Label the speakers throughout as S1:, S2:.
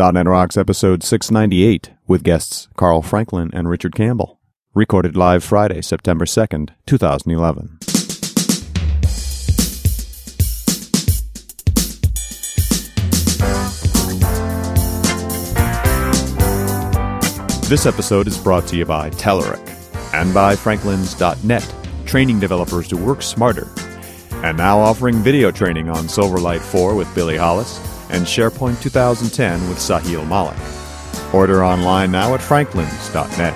S1: .NET Rocks episode 698 with guests Carl Franklin and Richard Campbell. Recorded live Friday, September 2nd, 2011. This episode is brought to you by Telerik and by Franklins.net, training developers to work smarter. And now offering video training on Silverlight 4 with Billy Hollis and SharePoint 2010 with Sahil Malik. Order online now at franklins.net.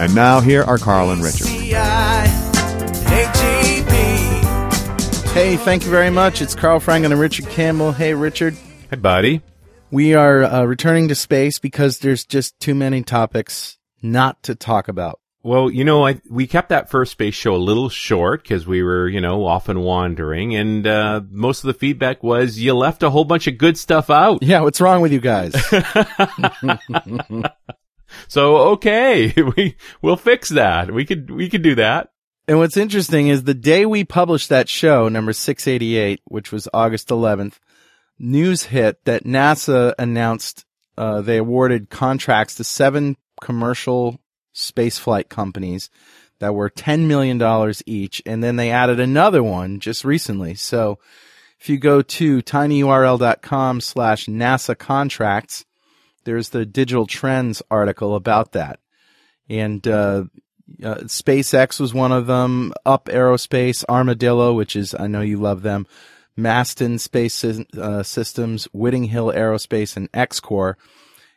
S1: And now here are Carl and Richard.
S2: Hey, thank you very much. It's Carl Franklin and Richard Campbell. Hey, Richard.
S3: Hey, buddy.
S2: We are uh, returning to space because there's just too many topics not to talk about.
S3: Well, you know, I, we kept that first space show a little short because we were, you know, often wandering, and uh, most of the feedback was you left a whole bunch of good stuff out.
S2: Yeah, what's wrong with you guys?
S3: so okay, we we'll fix that. We could we could do that.
S2: and what's interesting is the day we published that show, number 688, which was August 11th, news hit that NASA announced uh, they awarded contracts to seven commercial spaceflight companies that were $10 million each. And then they added another one just recently. So if you go to tinyurl.com slash NASA contracts, there's the digital trends article about that. And, uh, uh, SpaceX was one of them, Up Aerospace, Armadillo, which is, I know you love them, Masten Space uh, Systems, Whittinghill Aerospace, and XCOR.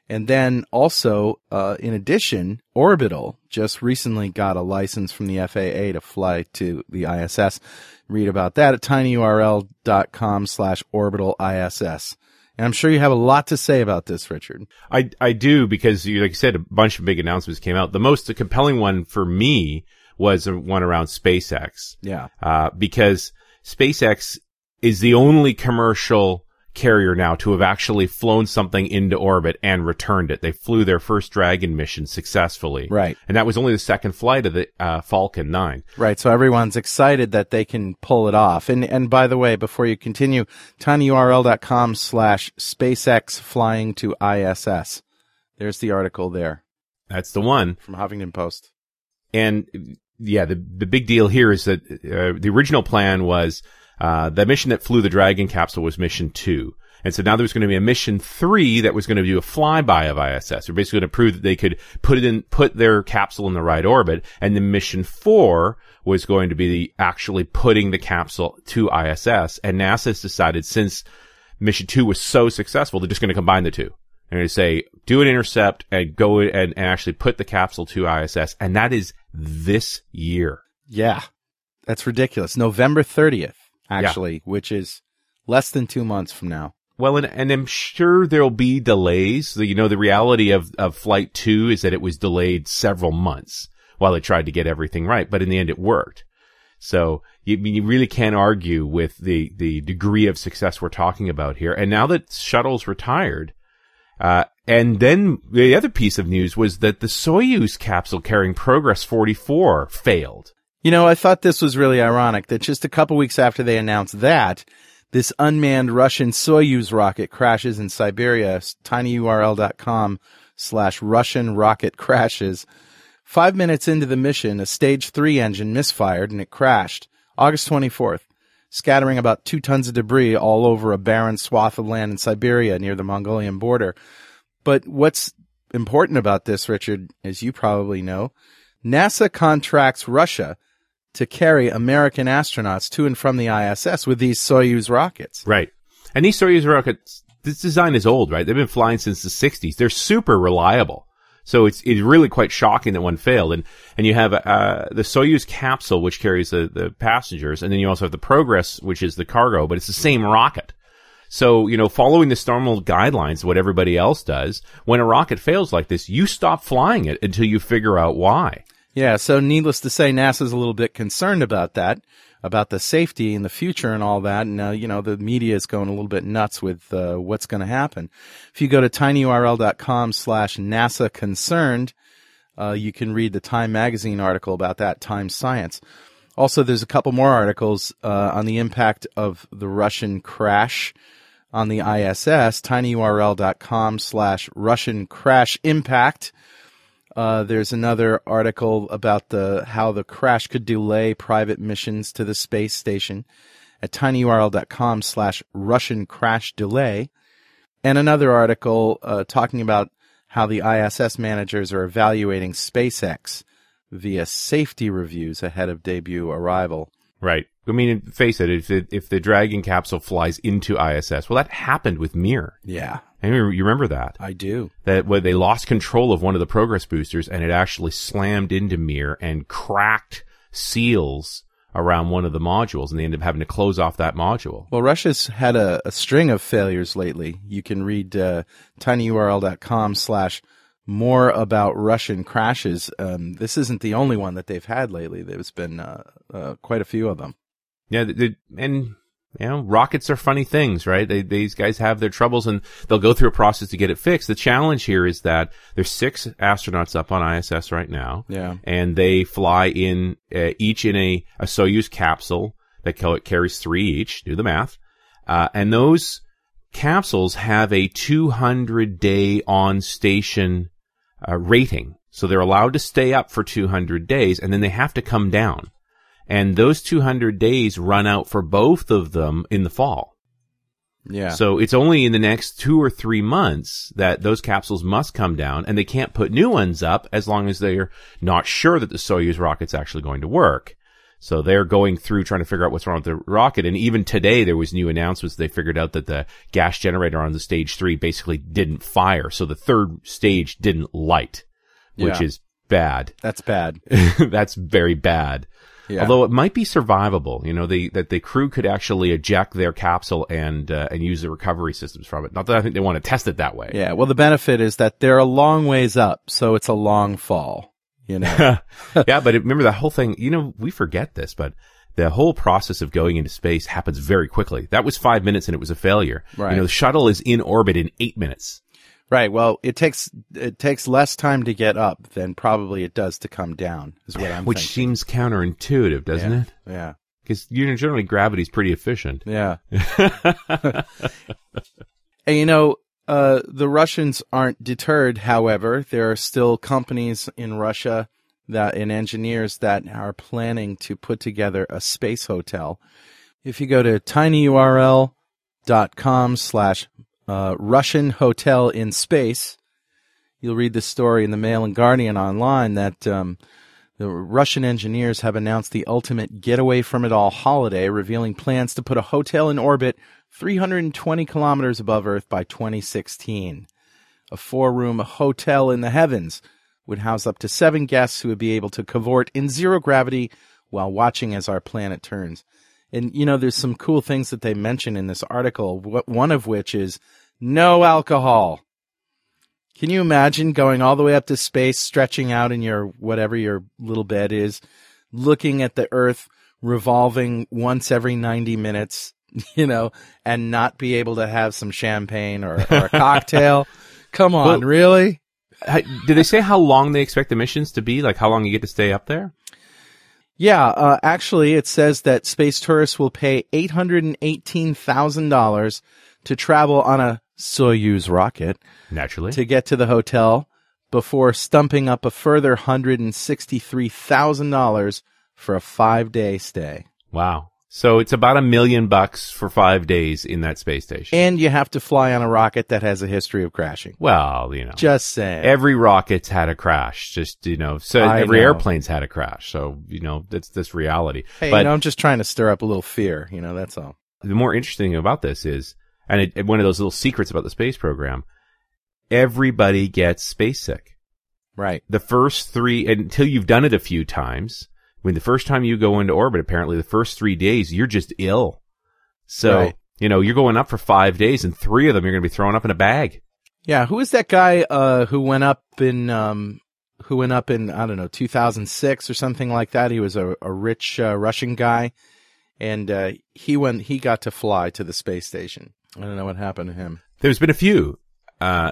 S2: And then also, uh, in addition, Orbital just recently got a license from the FAA to fly to the ISS. Read about that at tinyurl.com slash orbital ISS. And I'm sure you have a lot to say about this, Richard.
S3: I I do because you like you said a bunch of big announcements came out. The most compelling one for me was the one around SpaceX.
S2: Yeah.
S3: uh, because SpaceX is the only commercial carrier now to have actually flown something into orbit and returned it. They flew their first Dragon mission successfully.
S2: Right.
S3: And that was only the second flight of the uh, Falcon 9.
S2: Right. So everyone's excited that they can pull it off. And, and by the way, before you continue, tinyurl.com slash SpaceX flying to ISS. There's the article there
S3: That's the one.
S2: from Huffington Post.
S3: And yeah, the the big deal here is that uh, the original plan was uh, the mission that flew the Dragon capsule was mission two. And so now there's going to be a mission three that was going to do a flyby of ISS. They're basically going to prove that they could put it in, put their capsule in the right orbit. And then mission four was going to be the actually putting the capsule to ISS. And NASA has decided since mission two was so successful, they're just going to combine the two. They're going to say, do an intercept and go and, and actually put the capsule to ISS. And that is this year.
S2: Yeah. That's ridiculous. November 30th, actually, which is less than two months from now.
S3: Well, and, and I'm sure there'll be delays. You know, the reality of, of flight two is that it was delayed several months while they tried to get everything right, but in the end it worked. So you, you really can't argue with the, the degree of success we're talking about here. And now that shuttle's retired, uh, and then the other piece of news was that the Soyuz capsule carrying Progress 44 failed.
S2: You know, I thought this was really ironic that just a couple weeks after they announced that, this unmanned Russian Soyuz rocket crashes in Siberia, tinyurl.com slash Russian rocket crashes. Five minutes into the mission, a stage three engine misfired and it crashed August 24th, scattering about two tons of debris all over a barren swath of land in Siberia near the Mongolian border. But what's important about this, Richard, as you probably know, NASA contracts Russia to carry American astronauts to and from the ISS with these Soyuz rockets.
S3: Right. And these Soyuz rockets, this design is old, right? They've been flying since the 60s. They're super reliable. So it's it's really quite shocking that one failed. And and you have uh, the Soyuz capsule, which carries the, the passengers, and then you also have the Progress, which is the cargo, but it's the same rocket. So, you know, following the normal guidelines, what everybody else does, when a rocket fails like this, you stop flying it until you figure out why.
S2: Yeah, so needless to say, NASA's a little bit concerned about that, about the safety in the future and all that. And, uh, you know, the media is going a little bit nuts with uh, what's going to happen. If you go to tinyurl.com slash NASA concerned, uh, you can read the Time Magazine article about that, Time Science. Also, there's a couple more articles uh, on the impact of the Russian crash on the ISS, tinyurl.com slash Russian crash impact. Uh, there's another article about the how the crash could delay private missions to the space station at tinyurl.com slash Russian crash delay. And another article uh, talking about how the ISS managers are evaluating SpaceX via safety reviews ahead of debut arrival.
S3: Right. I mean, face it, if the, if the Dragon capsule flies into ISS, well, that happened with Mir.
S2: Yeah,
S3: Mean, you remember that?
S2: I do.
S3: That when they lost control of one of the progress boosters and it actually slammed into Mir and cracked seals around one of the modules and they ended up having to close off that module.
S2: Well, Russia's had a, a string of failures lately. You can read uh, tinyurl.com slash more about Russian crashes. Um, this isn't the only one that they've had lately. There's been uh, uh, quite a few of them.
S3: Yeah, they, and you know, rockets are funny things, right? They, these guys have their troubles and they'll go through a process to get it fixed. The challenge here is that there's six astronauts up on ISS right now.
S2: Yeah.
S3: And they fly in, uh, each in a, a Soyuz capsule that carries three each. Do the math. Uh, and those capsules have a 200 day on station uh, rating. So they're allowed to stay up for 200 days and then they have to come down. And those 200 days run out for both of them in the fall.
S2: Yeah.
S3: So it's only in the next two or three months that those capsules must come down and they can't put new ones up as long as they're not sure that the Soyuz rocket's actually going to work. So they're going through trying to figure out what's wrong with the rocket. And even today there was new announcements. They figured out that the gas generator on the stage three basically didn't fire. So the third stage didn't light, which
S2: Yeah.
S3: is bad.
S2: That's bad.
S3: That's very bad.
S2: Yeah.
S3: Although it might be survivable, you know, they, that the crew could actually eject their capsule and uh, and use the recovery systems from it. Not that I think they want to test it that way.
S2: yeah. Well, the benefit is that they're a long ways up, so it's a long fall. You know.
S3: yeah, but it- remember the whole thing. You know, we forget this, but the whole process of going into space happens very quickly. That was five minutes, and it was a failure.
S2: Right.
S3: You know, the shuttle is in orbit in eight minutes.
S2: Right. Well, it takes it takes less time to get up than probably it does to come down. Is what I'm saying.
S3: which
S2: thinking.
S3: seems counterintuitive, doesn't
S2: yeah.
S3: it?
S2: Yeah.
S3: Because you know, generally gravity's pretty efficient.
S2: Yeah. and you know, uh, the Russians aren't deterred, however. There are still companies in Russia that and engineers that are planning to put together a space hotel. If you go to tinyurl.com slash uh, Russian hotel in space, you'll read the story in the Mail and Guardian online that um, the Russian engineers have announced the ultimate getaway from it all holiday, revealing plans to put a hotel in orbit 320 kilometers above Earth by 2016. A four room hotel in the heavens would house up to seven guests who would be able to cavort in zero gravity while watching as our planet turns. And, you know, there's some cool things that they mention in this article, one of which is no alcohol. Can you imagine going all the way up to space, stretching out in your whatever your little bed is, looking at the Earth revolving once every 90 minutes, you know, and not be able to have some champagne or, or a cocktail? Come on,
S3: Well-
S2: really?
S3: Did they say how long they expect the missions to be? Like how long you get to stay up there?
S2: Yeah, uh, actually, it says that space tourists will pay $818,000 to travel on a Soyuz rocket
S3: Naturally.
S2: to get to the hotel before stumping up a further $163,000 for a five day stay.
S3: Wow. So it's about a million bucks for five days in that space station.
S2: And you have to fly on a rocket that has a history of crashing.
S3: well, you know,
S2: Just saying.
S3: every rocket's had a crash. Just you know, so
S2: I
S3: every
S2: know.
S3: airplane's had a crash. So you know, that's this reality.
S2: hey,
S3: but
S2: you know, I'm just trying to stir up a little fear, you know, that's all.
S3: the more interesting about this is, and it, one of those little secrets about the space program, everybody gets space sick.
S2: Right.
S3: The first three, until you've done it a few times, when the first time you go into orbit, apparently the first three days you're just ill. So
S2: Right.
S3: you know you're going up for five days, and three of them you're going to be thrown up in a bag.
S2: Yeah, who is that guy uh who went up in um who went up in I don't know 2006 or something like that? He was a, a rich uh, Russian guy, and uh, he went he got to fly to the space station. I don't know what happened to him.
S3: There's been a few. Uh,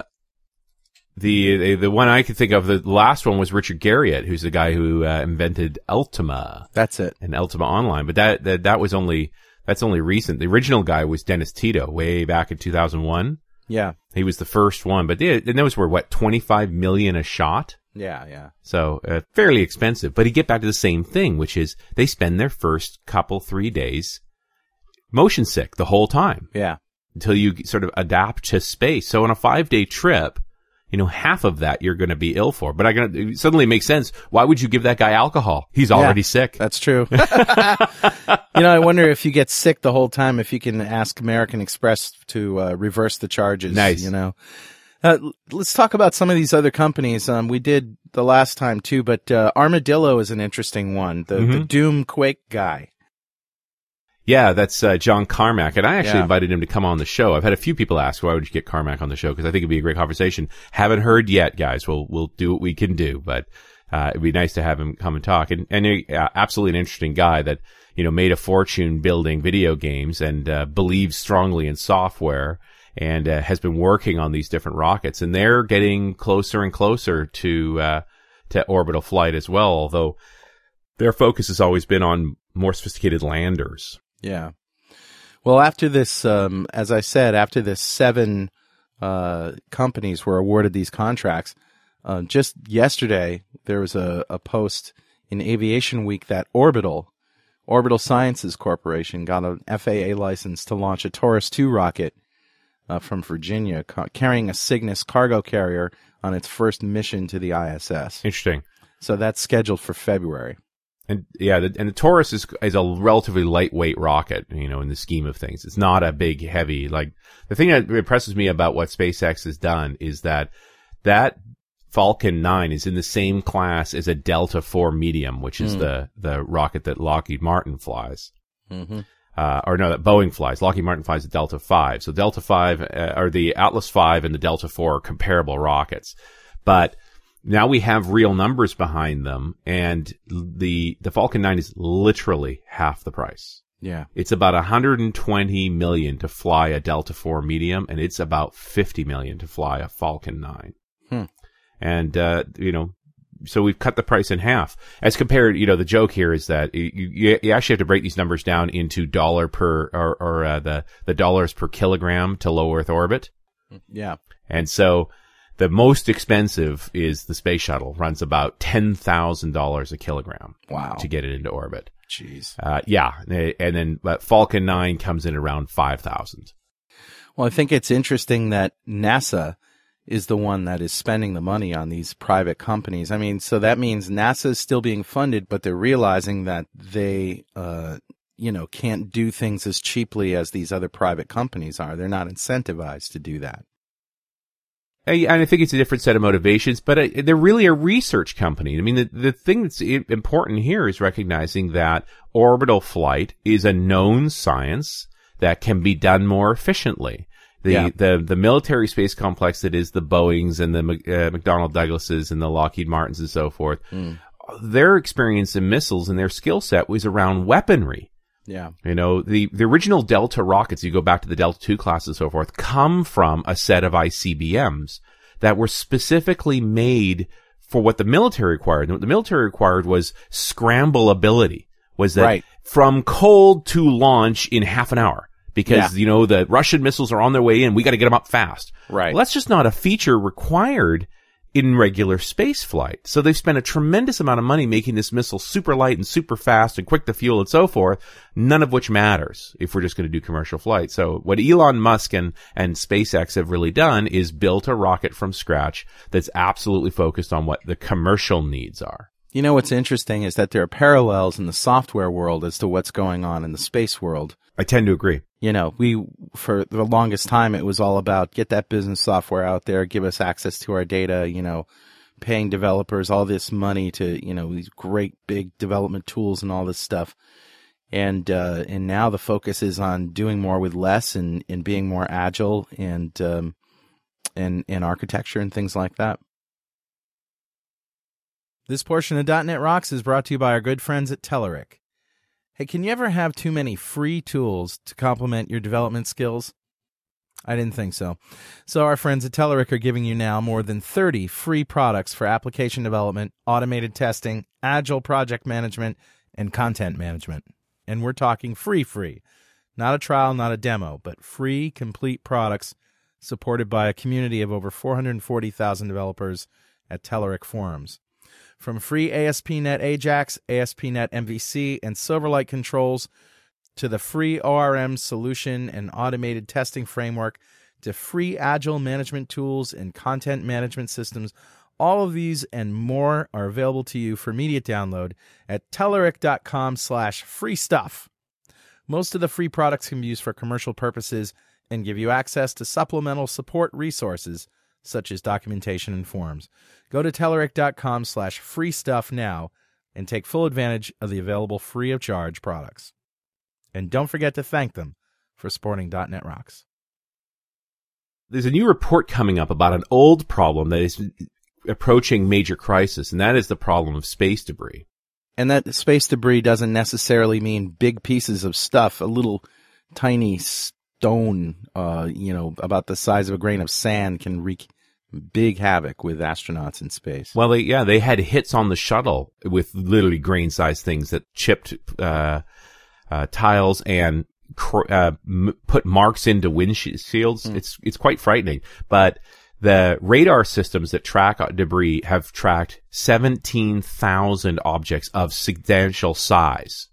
S3: the, the the one I could think of, the last one was Richard Garriott, who's the guy who uh, invented Ultima
S2: That's it.
S3: and Ultima Online. But that, that that was only That's only recent. The original guy was Dennis Tito way back in 2001.
S2: Yeah.
S3: He was the first one, but they, and those were what, 25 million a shot?
S2: Yeah, yeah.
S3: So, uh, fairly expensive, but you get back to the same thing, which is they spend their first couple, three days motion sick the whole time
S2: Yeah.
S3: Until you sort of adapt to space. So on a five day trip, you know, half of that you're going to be ill for, but I suddenly makes sense. Why would you give that guy alcohol? He's already sick.
S2: That's true. you know, I wonder if you get sick the whole time, if you can ask American Express to uh, reverse the charges.
S3: Nice.
S2: You know, uh, let's talk about some of these other companies. Um, we did the last time too, but uh, Armadillo is an interesting one. The the Doom Quake guy.
S3: Yeah, that's uh, John Carmack, and I actually
S2: Yeah.
S3: invited him to come on the show. I've had a few people ask, "Why would you get Carmack on the show?" Because I think it'd be a great conversation. Haven't heard yet, guys. We'll we'll do what we can do, but uh, it'd be nice to have him come and talk. And and uh, absolutely an interesting guy that you know made a fortune building video games and uh, believes strongly in software and uh, has been working on these different rockets, and they're getting closer and closer to uh, to orbital flight as well. Although their focus has always been on more sophisticated landers.
S2: Yeah. Well, after this, um, as I said, after this, seven uh, companies were awarded these contracts. Uh, just yesterday, there was a, a post in Aviation Week that Orbital, Orbital Sciences Corporation, got an FAA license to launch a Taurus 2 rocket uh, from Virginia, ca- carrying a Cygnus cargo carrier on its first mission to the ISS.
S3: Interesting.
S2: So that's scheduled for February.
S3: And yeah, the, and the Taurus is is a relatively lightweight rocket, you know, in the scheme of things. It's not a big, heavy. Like the thing that impresses me about what SpaceX has done is that that Falcon 9 is in the same class as a Delta 4 medium, which is the the rocket that Lockheed Martin flies.
S2: Mm-hmm.
S3: Uh, or no, that Boeing flies. Lockheed Martin flies the Delta 5. So Delta 5, uh, or the Atlas 5 and the Delta 4 are comparable rockets. But now we have real numbers behind them and the, the Falcon 9 is literally half the price.
S2: Yeah.
S3: It's about 120 million to fly a Delta 4 medium and it's about 50 million to fly a Falcon 9.
S2: Hmm.
S3: And, uh, you know, so we've cut the price in half as compared, you know, the joke here is that you, you, actually have to break these numbers down into dollar per, or, or, uh, the, the dollars per kilogram to low Earth orbit.
S2: Yeah.
S3: And so the most expensive is the space shuttle runs about $10,000 a kilogram
S2: Wow.
S3: to get it into orbit.
S2: Jeez.
S3: Uh, yeah. And then but Falcon 9 comes in around 5,000.
S2: Well, I think it's interesting that NASA is the one that is spending the money on these private companies. I mean, so that means NASA is still being funded, but they're realizing that they, uh, you know, can't do things as cheaply as these other private companies are. They're not incentivized to do that.
S3: I- And I think it's a different set of motivations, but uh, they're really a research company. I mean, the, the thing that's important here is recognizing that orbital flight is a known science that can be done more efficiently. The,
S2: Yeah.
S3: the, the military space complex that is the Boeings and the uh, McDonnell Douglases and the Lockheed Martins and so forth, their experience in missiles and their skill set was around weaponry.
S2: Yeah.
S3: You know, the, the original Delta rockets, you go back to the Delta II class and so forth, come from a set of ICBMs that were specifically made for what the military required. And what the military required was scramble ability, was that
S2: Right.
S3: from cold to launch in half an hour. Because,
S2: Yeah.
S3: you know, the Russian missiles are on their way in. We got to get them up fast.
S2: Right.
S3: Well, that's just not a feature required in regular space flight. So they've spent a tremendous amount of money making this missile super light and super fast and quick to fuel and so forth, none of which matters if we're just going to do commercial flight. So what Elon Musk and, and SpaceX have really done is built a rocket from scratch that's absolutely focused on what the commercial needs are.
S2: You know, what's interesting is that there are parallels in the software world as to what's going on in the space world.
S3: I tend to agree.
S2: you know, we, for the longest time, it was all about get that business software out there, give us access to our data, you know, paying developers all this money to, you know, these great big development tools and all this stuff. And, uh, and now the focus is on doing more with less and, and being more agile and, um, and, and architecture and things like that. This portion of .NET Rocks is brought to you by our good friends at Telerik. Hey, can you ever have too many free tools to complement your development skills? I didn't think so. So, our friends at Telerik are giving you now more than 30 free products for application development, automated testing, agile project management, and content management. And we're talking free, free. Not a trial, not a demo, but free, complete products supported by a community of over 440,000 developers at Telerik forums. From free ASP.NET Ajax, ASP.NET MVC, and Silverlight controls to the free ORM solution and automated testing framework to free agile management tools and content management systems, all of these and more are available to you for immediate download at Telerik.com slash free stuff. Most of the free products can be used for commercial purposes and give you access to supplemental support resources such as documentation and forms. Go to Telerik.com slash free stuff now and take full advantage of the available free of charge products. And don't forget to thank them for supporting .NET Rocks.
S3: There's a new report coming up about an old problem that is approaching major crisis, and that is the problem of space debris.
S2: And that space debris doesn't necessarily mean big pieces of stuff, a little tiny stone, uh, you know, about the size of a grain of sand can wreak big havoc with astronauts in space.
S3: Well, they, yeah, they had hits on the shuttle with literally grain sized things that chipped, uh, uh, tiles and, cr- uh, m- put marks into windshields.
S2: Hmm.
S3: It's, it's quite frightening, but the radar systems that track debris have tracked 17,000 objects of substantial size.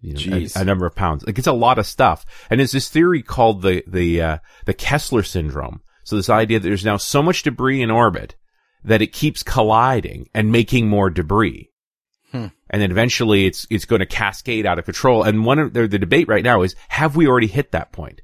S3: You know, a, a number of pounds. Like it's a lot of stuff. And there's this theory called the, the, uh, the Kessler syndrome. So this idea that there's now so much debris in orbit that it keeps colliding and making more debris.
S2: Hmm.
S3: And then eventually it's, it's going to cascade out of control. And one of the, the debate right now is, have we already hit that point?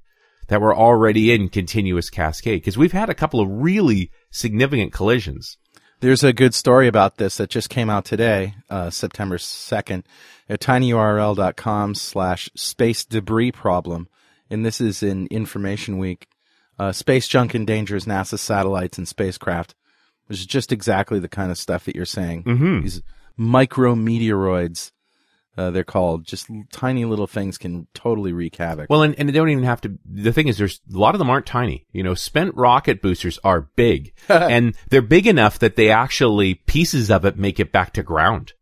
S3: That we're already in continuous cascade? Because we've had a couple of really significant collisions.
S2: There's a good story about this that just came out today, uh, September 2nd, at tinyurl.com slash space debris problem. And this is in Information Week. Uh, space junk endangers NASA satellites and spacecraft, which is just exactly the kind of stuff that you're saying.
S3: Mm-hmm.
S2: These micrometeoroids, uh, they're called, just tiny little things can totally wreak havoc.
S3: Well, and, and they don't even have to. The thing is, there's a lot of them aren't tiny. You know, spent rocket boosters are big, and they're big enough that they actually pieces of it make it back to ground.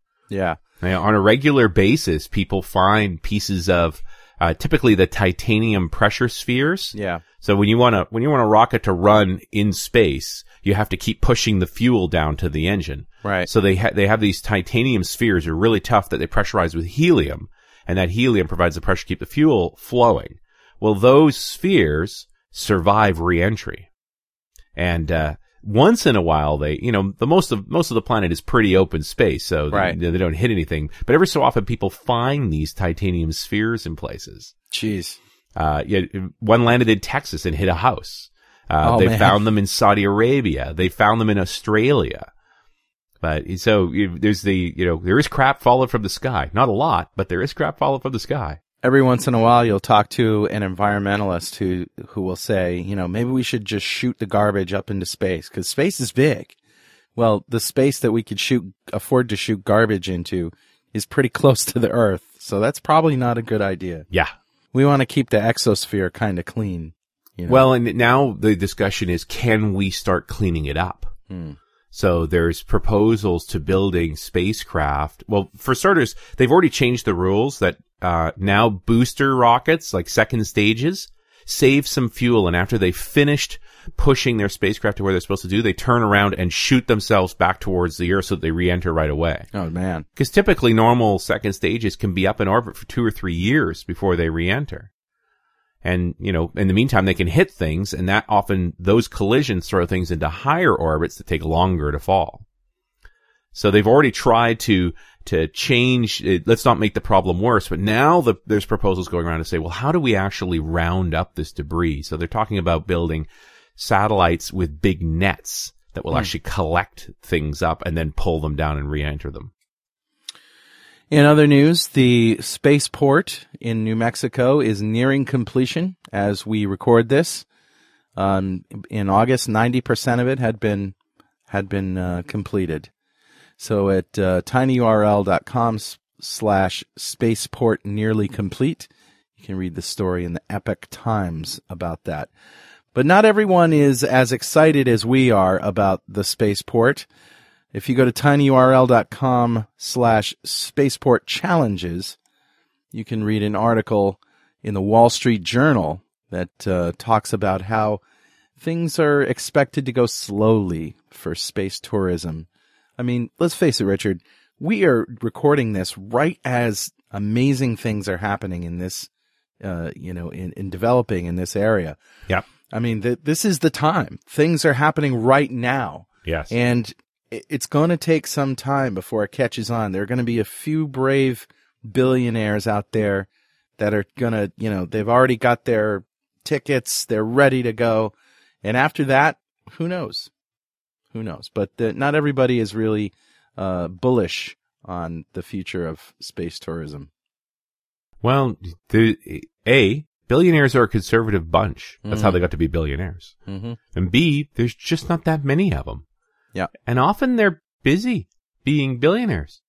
S2: yeah.
S3: On a regular basis, people find pieces of uh, typically the titanium pressure spheres.
S2: Yeah.
S3: So when you want to when you want a rocket to run in space, you have to keep pushing the fuel down to the engine.
S2: Right.
S3: So they ha- they have these titanium spheres are really tough that they pressurize with helium, and that helium provides the pressure to keep the fuel flowing. Well, those spheres survive reentry, and uh, once in a while they, you know, the most of most of the planet is pretty open space, so
S2: Right.
S3: they, they don't hit anything. But every so often, people find these titanium spheres in places.
S2: Jeez.
S3: Uh, yeah, one landed in Texas and hit a house. Uh,
S2: Oh,
S3: they
S2: man.
S3: found them in Saudi Arabia. They found them in Australia. But so you, there's the, you know, there is crap falling from the sky. Not a lot, but there is crap falling from the sky.
S2: Every once in a while you'll talk to an environmentalist who who will say, you know, maybe we should just shoot the garbage up into space because space is big. Well, the space that we could shoot afford to shoot garbage into is pretty close to the Earth, so that's probably not a good idea.
S3: Yeah.
S2: We want to keep the exosphere kind of clean. You know?
S3: Well, and now the discussion is, can we start cleaning it up?
S2: Hmm.
S3: So there's proposals to building spacecraft. Well, for starters, they've already changed the rules that, uh, now booster rockets, like second stages, save some fuel. And after they've finished pushing their spacecraft to where they're supposed to do, they turn around and shoot themselves back towards the Earth so that they re-enter right away.
S2: oh man,
S3: Because typically normal second stages can be up in orbit for two or three years before they re-enter. And, you know, in the meantime, they can hit things and that often, those collisions throw things into higher orbits that take longer to fall. So they've already tried to, to change, it, let's not make the problem worse, but now the, there's proposals going around to say, well, how do we actually round up this debris? So they're talking about building satellites with big nets that will hmm. actually collect things up and then pull them down and re-enter them.
S2: In other news, the spaceport in New Mexico is nearing completion as we record this. Um, in August, 90% of it had been, had been, uh, completed. So at, uh, tinyurl.com slash spaceport nearly complete, you can read the story in the Epoch Times about that. But not everyone is as excited as we are about the spaceport. If you go to tinyurl.com slash spaceport challenges, you can read an article in the Wall Street Journal that uh, talks about how things are expected to go slowly for space tourism. I mean, let's face it, Richard. We are recording this right as amazing things are happening in this, uh, you know, in, in developing in this area.
S3: Yep.
S2: I mean, th- this is the time. Things are happening right now.
S3: Yes.
S2: And it's going to take some time before it catches on. There are going to be a few brave billionaires out there that are going to, you know, they've already got their tickets. They're ready to go. And after that, who knows? Who knows? But the, not everybody is really uh, bullish on the future of space tourism.
S3: well, the, A, billionaires are a conservative bunch. That's how
S2: Mhm.
S3: they got to be billionaires.
S2: Mm-hmm.
S3: And B, there's just not that many of them.
S2: Yeah.
S3: And often they're busy being billionaires.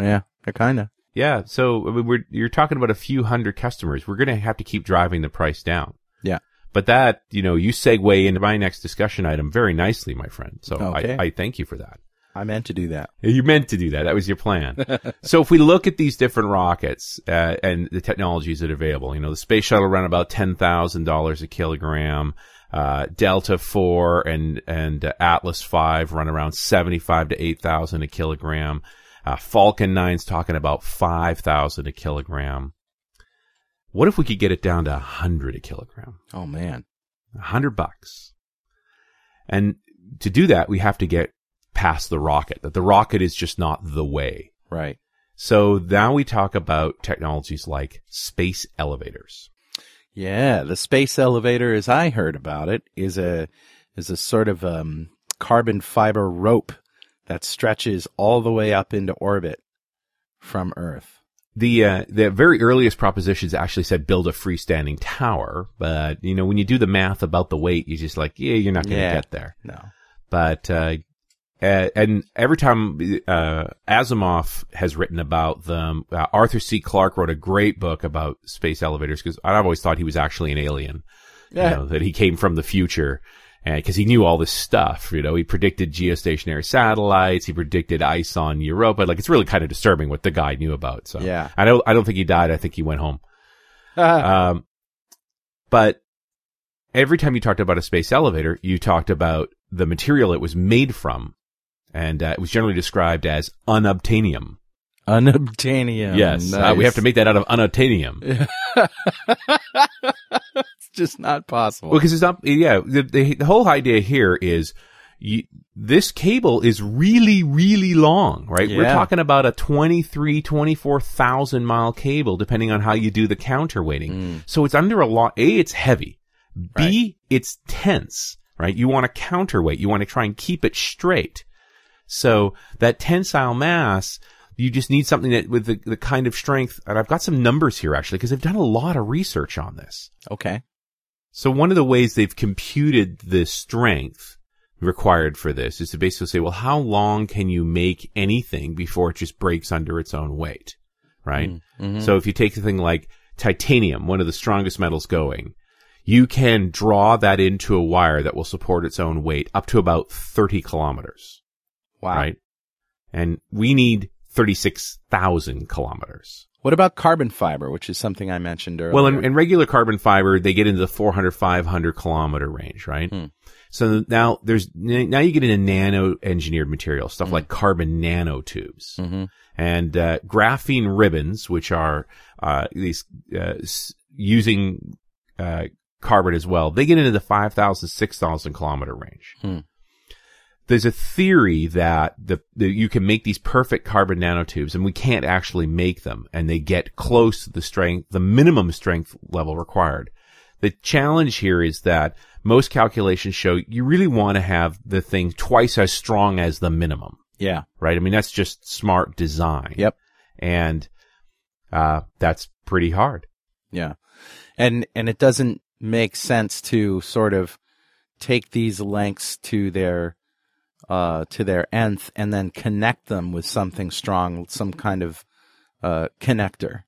S2: Yeah, they're kind of.
S3: Yeah. So I mean, we're, you're talking about a few hundred customers. We're going to have to keep driving the price down.
S2: Yeah.
S3: But that, you know, you segue into my next discussion item very nicely, my friend. So
S2: Okay.
S3: I, I thank you for that.
S2: I meant to do that.
S3: You meant to do that. That was your plan. so if we look at these different rockets uh, and the technologies that are available, you know, the space shuttle run about ten thousand dollars a kilogram. Uh, Delta four and and uh, Atlas five run around seventy five to eight thousand a kilogram. Uh, Falcon nine's talking about five thousand a kilogram. What if we could get it down to a hundred a kilogram?
S2: Oh man.
S3: A hundred bucks. And to do that, we have to get past the rocket, that the rocket is just not the way.
S2: Right.
S3: So now we talk about technologies like space elevators.
S2: Yeah, the space elevator, as I heard about it, is a is a sort of um, carbon fiber rope that stretches all the way up into orbit from Earth.
S3: The uh, the very earliest propositions actually said build a freestanding tower, but you know when you do the math about the weight, you're just like, yeah, you're not going to
S2: Yeah.
S3: get there.
S2: No.
S3: But uh, and every time uh, Asimov has written about them, uh, Arthur C. Clarke wrote a great book about space elevators because I've always thought he was actually an alien.
S2: Yeah.
S3: You know, that he came from the future. And because he knew all this stuff, you know, he predicted geostationary satellites, he predicted ice on Europa. Like it's really kind of disturbing what the guy knew about. So
S2: Yeah.
S3: I don't, I don't think he died. I think he went home. Um, but every time you talked about a space elevator, you talked about the material it was made from. And uh, it was generally described as unobtainium.
S2: Unobtainium.
S3: yes. Uh, we have to make that out of unobtainium.
S2: it's just not possible.
S3: Well, because it's not, yeah, the, the, the whole idea here is you, this cable is really, really long, right? We're talking about a 23, 24,000 mile cable, depending on how you do the counterweighting.
S2: Mm.
S3: So it's under a lot. A, it's heavy. B, it's tense, right? You want to counterweight. You want to try and keep it straight. So that tensile mass, you just need something that with the, the kind of strength, and I've got some numbers here actually, because they've done a lot of research on this.
S2: Okay.
S3: So one of the ways they've computed the strength required for this is to basically say, well, how long can you make anything before it just breaks under its own weight? Right?
S2: Mhm.
S3: So if you take a thing like titanium, one of the strongest metals going, you can draw that into a wire that will support its own weight up to about 30 kilometers.
S2: Wow.
S3: Right? And we need 36,000 kilometers.
S2: What about carbon fiber, which is something I mentioned earlier?
S3: Well, in, in regular carbon fiber, they get into the 400, 500 kilometer range, right?
S2: Hmm.
S3: So now there's, now you get into nano engineered material, stuff
S2: Hmm.
S3: like carbon nanotubes
S2: Mhm.
S3: and, uh, graphene ribbons, which are, uh, these, uh, using, uh, carbon as well. They get into the 5,000, 6,000 kilometer range.
S2: Hmm.
S3: There's a theory that the, the you can make these perfect carbon nanotubes and we can't actually make them and they get close to the strength, the minimum strength level required. The challenge here is that most calculations show you really want to have the thing twice as strong as the minimum,
S2: yeah.
S3: right? I mean, that's just smart design.
S2: Yep.
S3: And, uh, that's pretty hard.
S2: Yeah. And and it doesn't make sense to sort of take these lengths to their uh to their nth and then connect them with something strong, some kind of uh connector.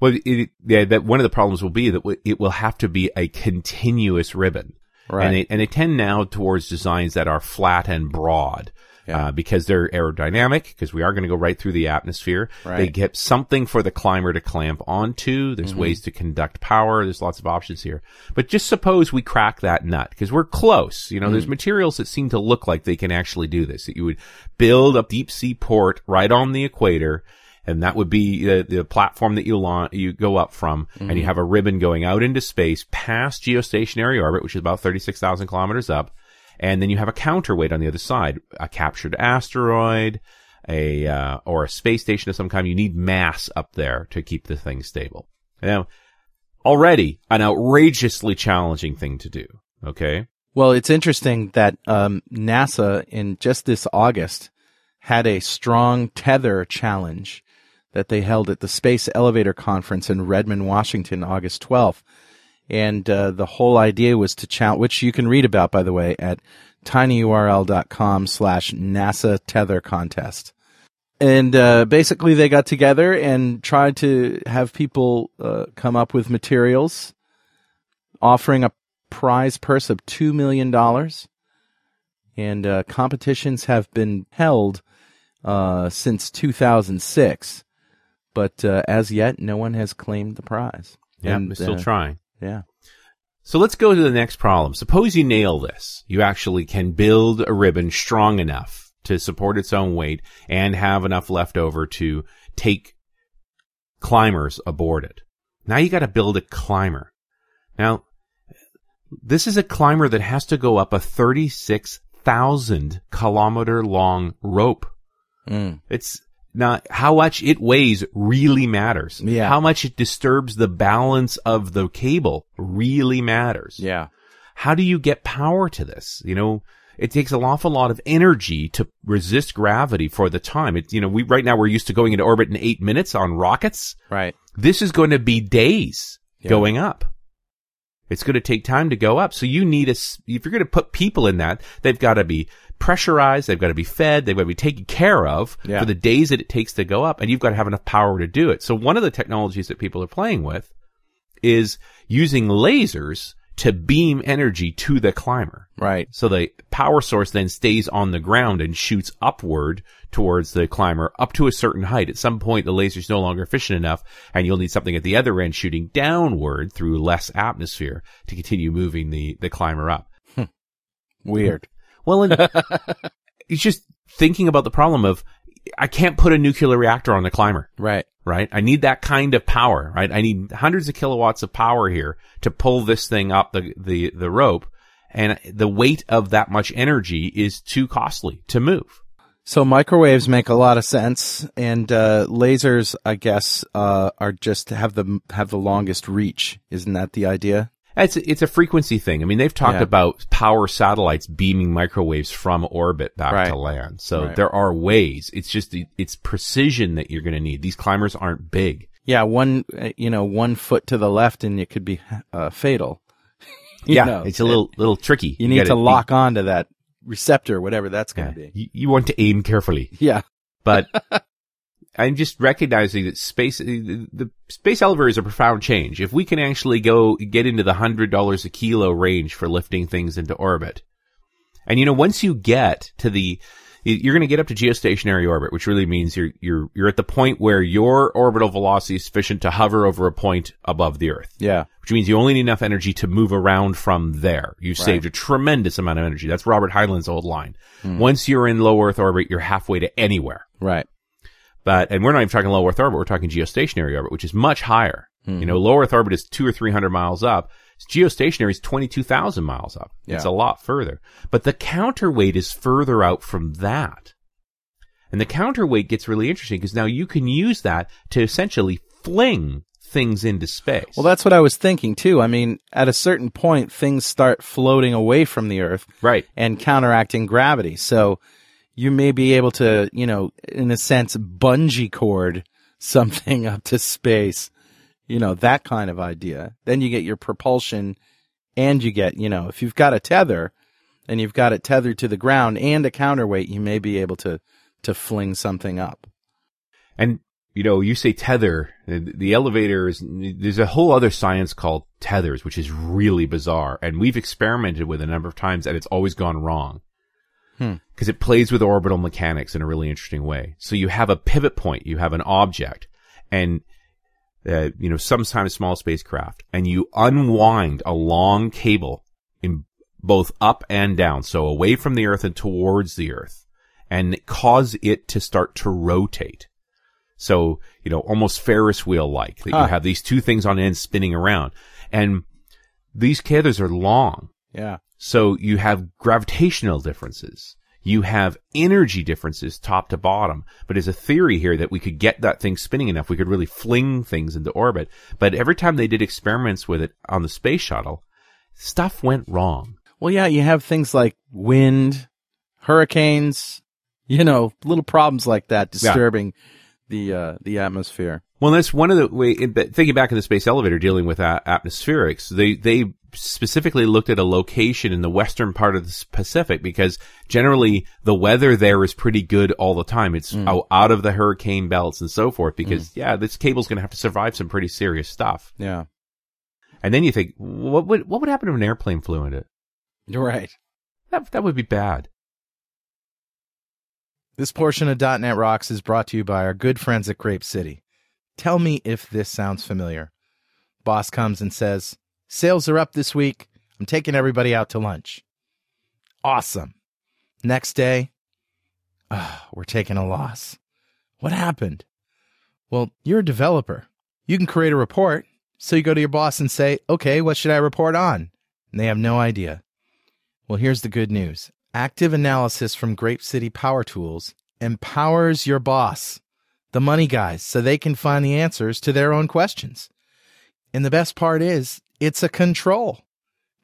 S3: Well, it, yeah, that one of the problems will be that it will have to be a continuous ribbon.
S2: Right.
S3: And they, and they tend now towards designs that are flat and broad.
S2: Yeah.
S3: uh, because they're aerodynamic, because we are going to go right through the atmosphere. They get something for the climber to clamp onto. There's
S2: Mm-hmm.
S3: ways to conduct power. There's lots of options here. But just suppose we crack that nut, because we're close. You know,
S2: Mm.
S3: there's materials that seem to look like they can actually do this. That you would build a deep sea port right on the equator, and that would be the, the platform that you launch, you go up from, and you have a ribbon going out into space past geostationary orbit, which is about 36,000 kilometers up. And then you have a counterweight on the other side, a captured asteroid, a, uh, or a space station of some kind. You need mass up there to keep the thing stable. Now, already an outrageously challenging thing to do. Okay.
S2: Well, it's interesting that um, NASA in just this August had a strong tether challenge that they held at the Space Elevator Conference in Redmond, Washington, August 12th. And uh, the whole idea was to challenge, which you can read about, by the way, at tinyurl.com slash NASA tether contest. And uh, basically, they got together and tried to have people uh, come up with materials offering a prize purse of $2 million. And uh, competitions have been held uh, since 2006. But uh, as yet, no one has claimed the prize.
S3: Yeah.
S2: And,
S3: we're still
S2: uh,
S3: trying.
S2: Yeah.
S3: So let's go to the next problem. Suppose you nail this. You actually can build a ribbon strong enough to support its own weight and have enough left over to take climbers aboard it. Now you got to build a climber. Now, this is a climber that has to go up a 36,000 kilometer long rope.
S2: Mm.
S3: It's not how much it weighs really matters.
S2: Yeah.
S3: How much it disturbs the balance of the cable really matters.
S2: Yeah.
S3: How do you get power to this? You know, it takes an awful lot of energy to resist gravity for the time. It, you know, we, right now we're used to going into orbit in eight minutes on rockets.
S2: Right.
S3: This is going to be days
S2: Yeah.
S3: going up. It's going to take time to go up. So you need a, if you're going to put people in that, they've got to be pressurized. They've got to be fed. They've got to be taken care of
S2: Yeah.
S3: for the days that it takes to go up. And you've got to have enough power to do it. So one of the technologies that people are playing with is using lasers to beam energy to the climber.
S2: Right.
S3: So the power source then stays on the ground and shoots upward towards the climber up to a certain height. At some point, the laser's no longer efficient enough and you'll need something at the other end shooting downward through less atmosphere to continue moving the, the climber up. Hmm.
S2: Weird.
S3: Well, and it's just thinking about the problem of I can't put a nuclear reactor on the climber
S2: Right.
S3: right? I need that kind of power, right? I need hundreds of kilowatts of power here to pull this thing up the, the, the rope. And the weight of that much energy is too costly to move.
S2: So microwaves make a lot of sense, and uh, lasers, I guess, uh, are just have the have the longest reach. Isn't that the idea?
S3: It's, it's a frequency thing. I mean, they've talked
S2: Yeah.
S3: about power satellites beaming microwaves from orbit back
S2: Right.
S3: to land. So
S2: Right.
S3: there are ways. It's just, the, it's precision that you're going to need. These climbers aren't big.
S2: Yeah, one uh, you know one foot to the left, and it could be uh, fatal. You
S3: yeah.
S2: know,
S3: it's a little, little tricky.
S2: You need
S3: gotta
S2: to
S3: be-
S2: lock on to that receptor, whatever that's going
S3: yeah.
S2: to be.
S3: You, you want to aim carefully.
S2: Yeah.
S3: but I'm just recognizing that space, the, the space elevator is a profound change. If we can actually go get into the hundred dollars a kilo range for lifting things into orbit, and you know, once you get to the, you're going to get up to geostationary orbit, which really means you're you're you're at the point where your orbital velocity is sufficient to hover over a point above the Earth
S2: Yeah.
S3: which means you only need enough energy to move around from there. You've saved a tremendous amount of energy. That's Robert Heinlein's old line. Hmm. Once you're in low Earth orbit, you're halfway to anywhere.
S2: Right.
S3: But, and we're not even talking low Earth orbit, we're talking geostationary orbit, which is much higher. You mm-hmm. know, low Earth orbit is two or three hundred miles up. Geostationary is 22,000 miles up. It's a lot further. But the counterweight is further out from that. And the counterweight gets really interesting because now you can use that to essentially fling things into space.
S2: Well, that's what I was thinking too. I mean, at a certain point, things start floating away from the Earth
S3: right.
S2: and counteracting gravity. So you may be able to, you know, in a sense, bungee cord something up to space. You know, that kind of idea. Then you get your propulsion and you get, you know, if you've got a tether and you've got it tethered to the ground and a counterweight, you may be able to, to fling something up.
S3: And you know, you say tether, the elevator is, there's a whole other science called tethers, which is really bizarre. And we've experimented with a number of times and it's always gone wrong. Because it plays with orbital mechanics in a really interesting way. So you have a pivot point, you have an object, and uh, you know sometimes small spacecraft, and you unwind a long cable in both up and down, so away from the Earth and towards the Earth, and cause it to start to rotate. So you know almost Ferris wheel like that
S2: Huh.
S3: you have these two things on end spinning around, and these cathars are long.
S2: Yeah.
S3: So you have gravitational differences. You have energy differences top to bottom. But there's a theory here that we could get that thing spinning enough, we could really fling things into orbit. But every time they did experiments with it on the space shuttle, stuff went wrong.
S2: Well, yeah, you have things like wind, hurricanes, you know, little problems like that disturbing the uh, the atmosphere.
S3: Well, that's one of the way. Thinking back in the space elevator, dealing with a- atmospherics, they they specifically looked at a location in the western part of the Pacific because generally the weather there is pretty good all the time. It's mm. out, out of the hurricane belts and so forth. Because mm. yeah, this cable's going to have to survive some pretty serious stuff.
S2: Yeah.
S3: And then you think, what would what would happen if an airplane flew into it?
S2: You're right.
S3: That that would be bad.
S2: This portion of .NET Rocks is brought to you by our good friends at GrapeCity. Tell me if this sounds familiar. Boss comes and says, Sales are up this week. I'm taking everybody out to lunch. Awesome. Next day, "Ah, we're taking a loss. What happened? Well, you're a developer. You can create a report. So you go to your boss and say, okay, what should I report on? And they have no idea. Well, here's the good news. Active analysis from GrapeCity Power Tools empowers your boss, the money guys, so they can find the answers to their own questions. And the best part is, it's a control.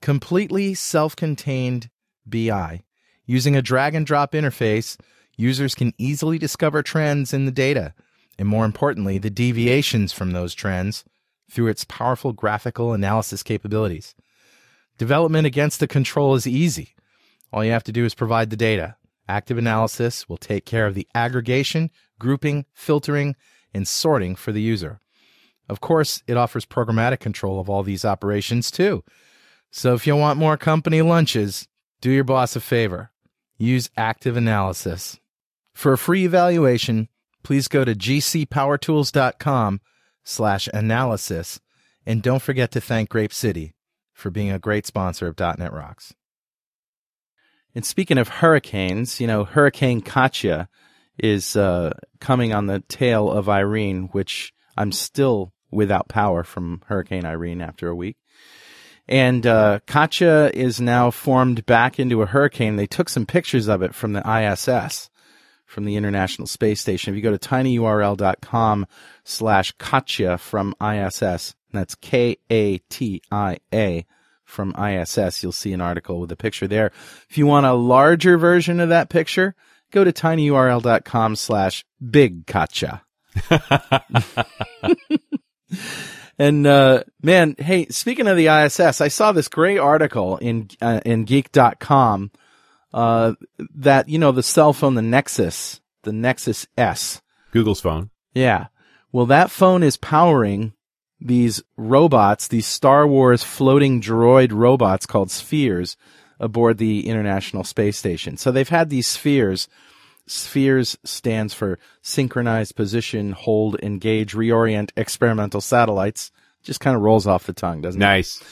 S2: Completely self contained BI. Using a drag and drop interface, users can easily discover trends in the data, and more importantly, the deviations from those trends through its powerful graphical analysis capabilities. Development against the control is easy. All you have to do is provide the data. Active Analysis will take care of the aggregation, grouping, filtering, and sorting for the user. Of course, it offers programmatic control of all these operations too. So if you want more company lunches, do your boss a favor. Use Active Analysis. For a free evaluation, please go to gcpowertools.com slash analysis and don't forget to thank GrapeCity for being a great sponsor of .NET Rocks. And speaking of hurricanes, you know, Hurricane Katia is uh, coming on the tail of Irene, which I'm still without power from Hurricane Irene after a week. And uh, Katia is now formed back into a hurricane. They took some pictures of it from the ISS, from the International Space Station. If you go to tinyurl.com slash Katia from ISS, that's K-A-T-I-A from ISS, you'll see an article with a picture there. If you want a larger version of that picture, go to tinyurl.com slash big. And uh, man, hey, speaking of the ISS, I saw this great article in uh, in Geek.com uh, that you know the cell phone, the Nexus, the Nexus S.
S3: Google's phone.
S2: Yeah, well, that phone is powering these robots, these Star Wars floating droid robots called spheres, aboard the International Space Station. So they've had these spheres. Spheres stands for synchronized position, hold, engage, reorient experimental satellites. Just kind of rolls off the tongue, doesn't it?
S3: Nice.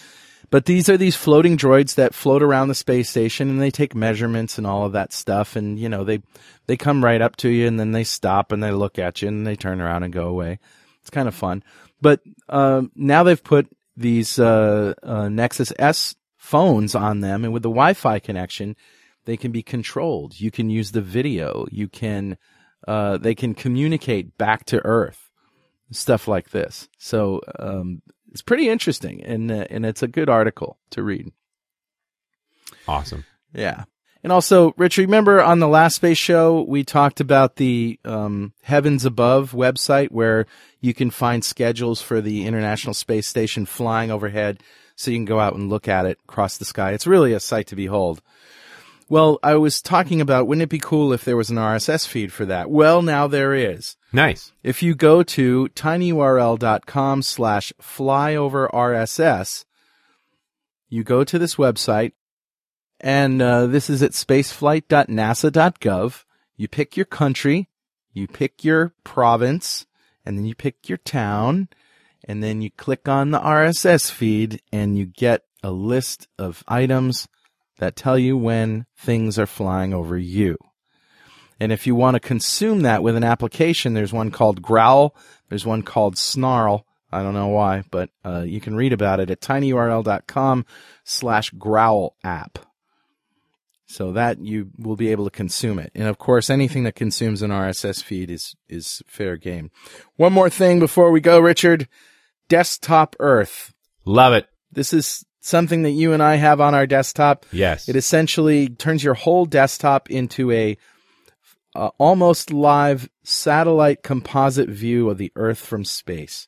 S2: But these are these floating droids that float around the space station and they take measurements and all of that stuff. And, you know, they, they come right up to you and then they stop and they look at you and they turn around and go away. It's kind of fun. But, um, now they've put these, uh, uh, Nexus S phones on them and with the Wi-Fi connection, they can be controlled. You can use the video. You can, uh, they can communicate back to Earth, stuff like this. So, um, it's pretty interesting and, uh, and it's a good article to read.
S3: Awesome.
S2: Yeah. And also, Rich, remember on the last space show, we talked about the um, Heavens Above website where you can find schedules for the International Space Station flying overhead so you can go out and look at it across the sky. It's really a sight to behold. Well, I was talking about wouldn't it be cool if there was an RSS feed for that? Well, now there is.
S3: Nice.
S2: If you go to tinyurl.com slash flyover RSS, you go to this website And uh, this is at spaceflight.nasa.gov. You pick your country, you pick your province, and then you pick your town, and then you click on the RSS feed, and you get a list of items that tell you when things are flying over you. And if you want to consume that with an application, there's one called Growl, there's one called Snarl. I don't know why, but uh, you can read about it at tinyurl.com slash growl app. So that you will be able to consume it. And of course, anything that consumes an RSS feed is, is fair game. One more thing before we go, Richard. Desktop Earth.
S3: Love it.
S2: This is something that you and I have on our desktop.
S3: Yes.
S2: It essentially turns your whole desktop into a uh, almost live satellite composite view of the Earth from space.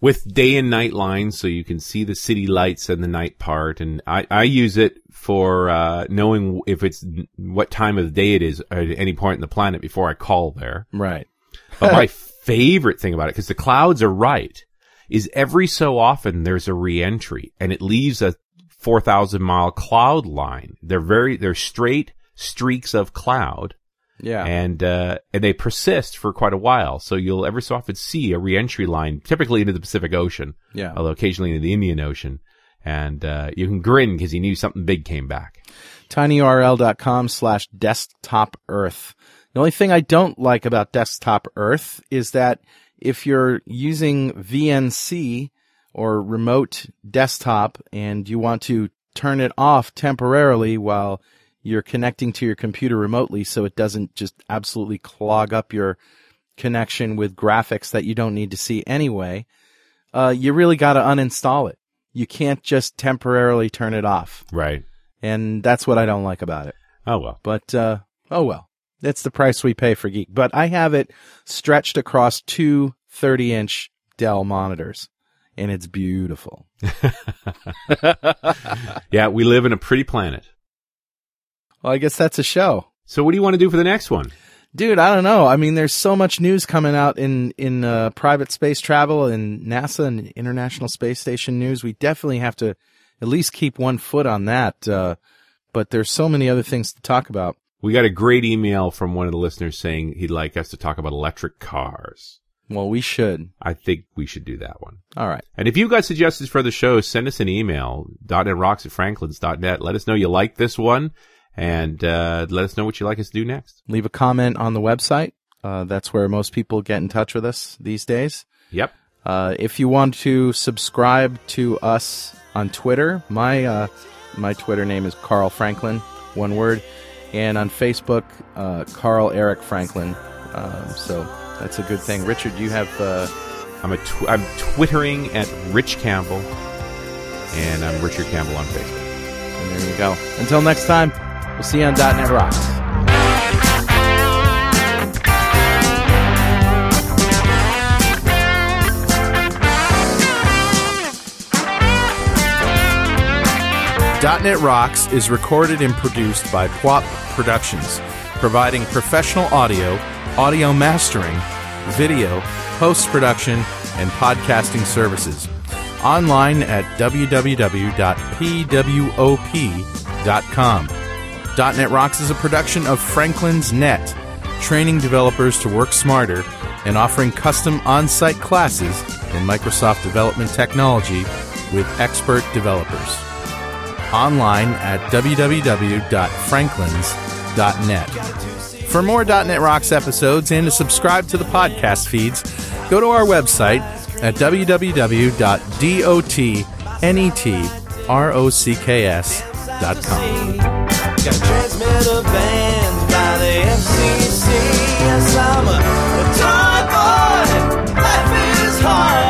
S3: with day and night lines so you can see the city lights and the night part. And I, I use it for, uh, knowing if it's what time of the day it is at any point in the planet before I call there.
S2: Right.
S3: But my favorite thing about it, because the clouds are right, is every so often there's a reentry and it leaves a 4,000 mile cloud line. They're very, they're straight streaks of cloud
S2: Yeah.
S3: and uh, and they persist for quite a while. So you'll ever so often see a reentry line, typically into the Pacific Ocean,
S2: yeah.
S3: although occasionally into the Indian Ocean, and uh, you can grin because you knew something big came back.
S2: tinyurl.com slash desktop earth. The only thing I don't like about desktop earth is that if you're using VNC or remote desktop and you want to turn it off temporarily while you're connecting to your computer remotely so it doesn't just absolutely clog up your connection with graphics that you don't need to see anyway, uh, you really got to uninstall it. You can't just temporarily turn it off
S3: Right.
S2: and that's what I don't like about it.
S3: Oh well.
S2: But uh, oh well, that's the price we pay for Geek. But I have it stretched across two 30-inch Dell monitors, and it's beautiful.
S3: Yeah, we live in a pretty planet.
S2: Well, I guess that's a show,
S3: So what do you want to do for the next one?
S2: dude. I don't know. I mean, there's so much news coming out in in uh, private space travel and NASA and International Space Station news. We definitely have to at least keep one foot on that. Uh, but there's so many other things to talk about.
S3: We got a great email from one of the listeners saying he'd like us to talk about electric cars.
S2: Well, we should.
S3: I think we should do that one.
S2: All right.
S3: And if you've got suggestions for the show, send us an email, .netrocks at franklins.net. Let us know you like this one and uh, let us know what you'd like us to do next.
S2: leave a comment on the website. Uh, that's where most people get in touch with us these days.
S3: Yep.
S2: Uh, if you want to subscribe to us on Twitter, my uh, my Twitter name is Carl Franklin, one word, and on Facebook, uh, Carl Eric Franklin. Um, so that's a good thing. Richard, you have uh,
S3: I'm a tw- I'm twittering at Rich Campbell, and I'm Richard Campbell on Facebook.
S2: and there you go. Until next time, we'll see you on .NET Rocks. .NET Rocks is recorded and produced by PWOP Productions, providing professional audio, audio mastering, video, post-production, and podcasting services. Online at www.pwop.com. .NET Rocks is a production of Franklin's Net, training developers to work smarter and offering custom on-site classes in Microsoft development technology with expert developers online at for more .NET Rocks episodes and to subscribe to the podcast feeds, go to our website at www.dotnetrocks.com.
S4: Life is hard.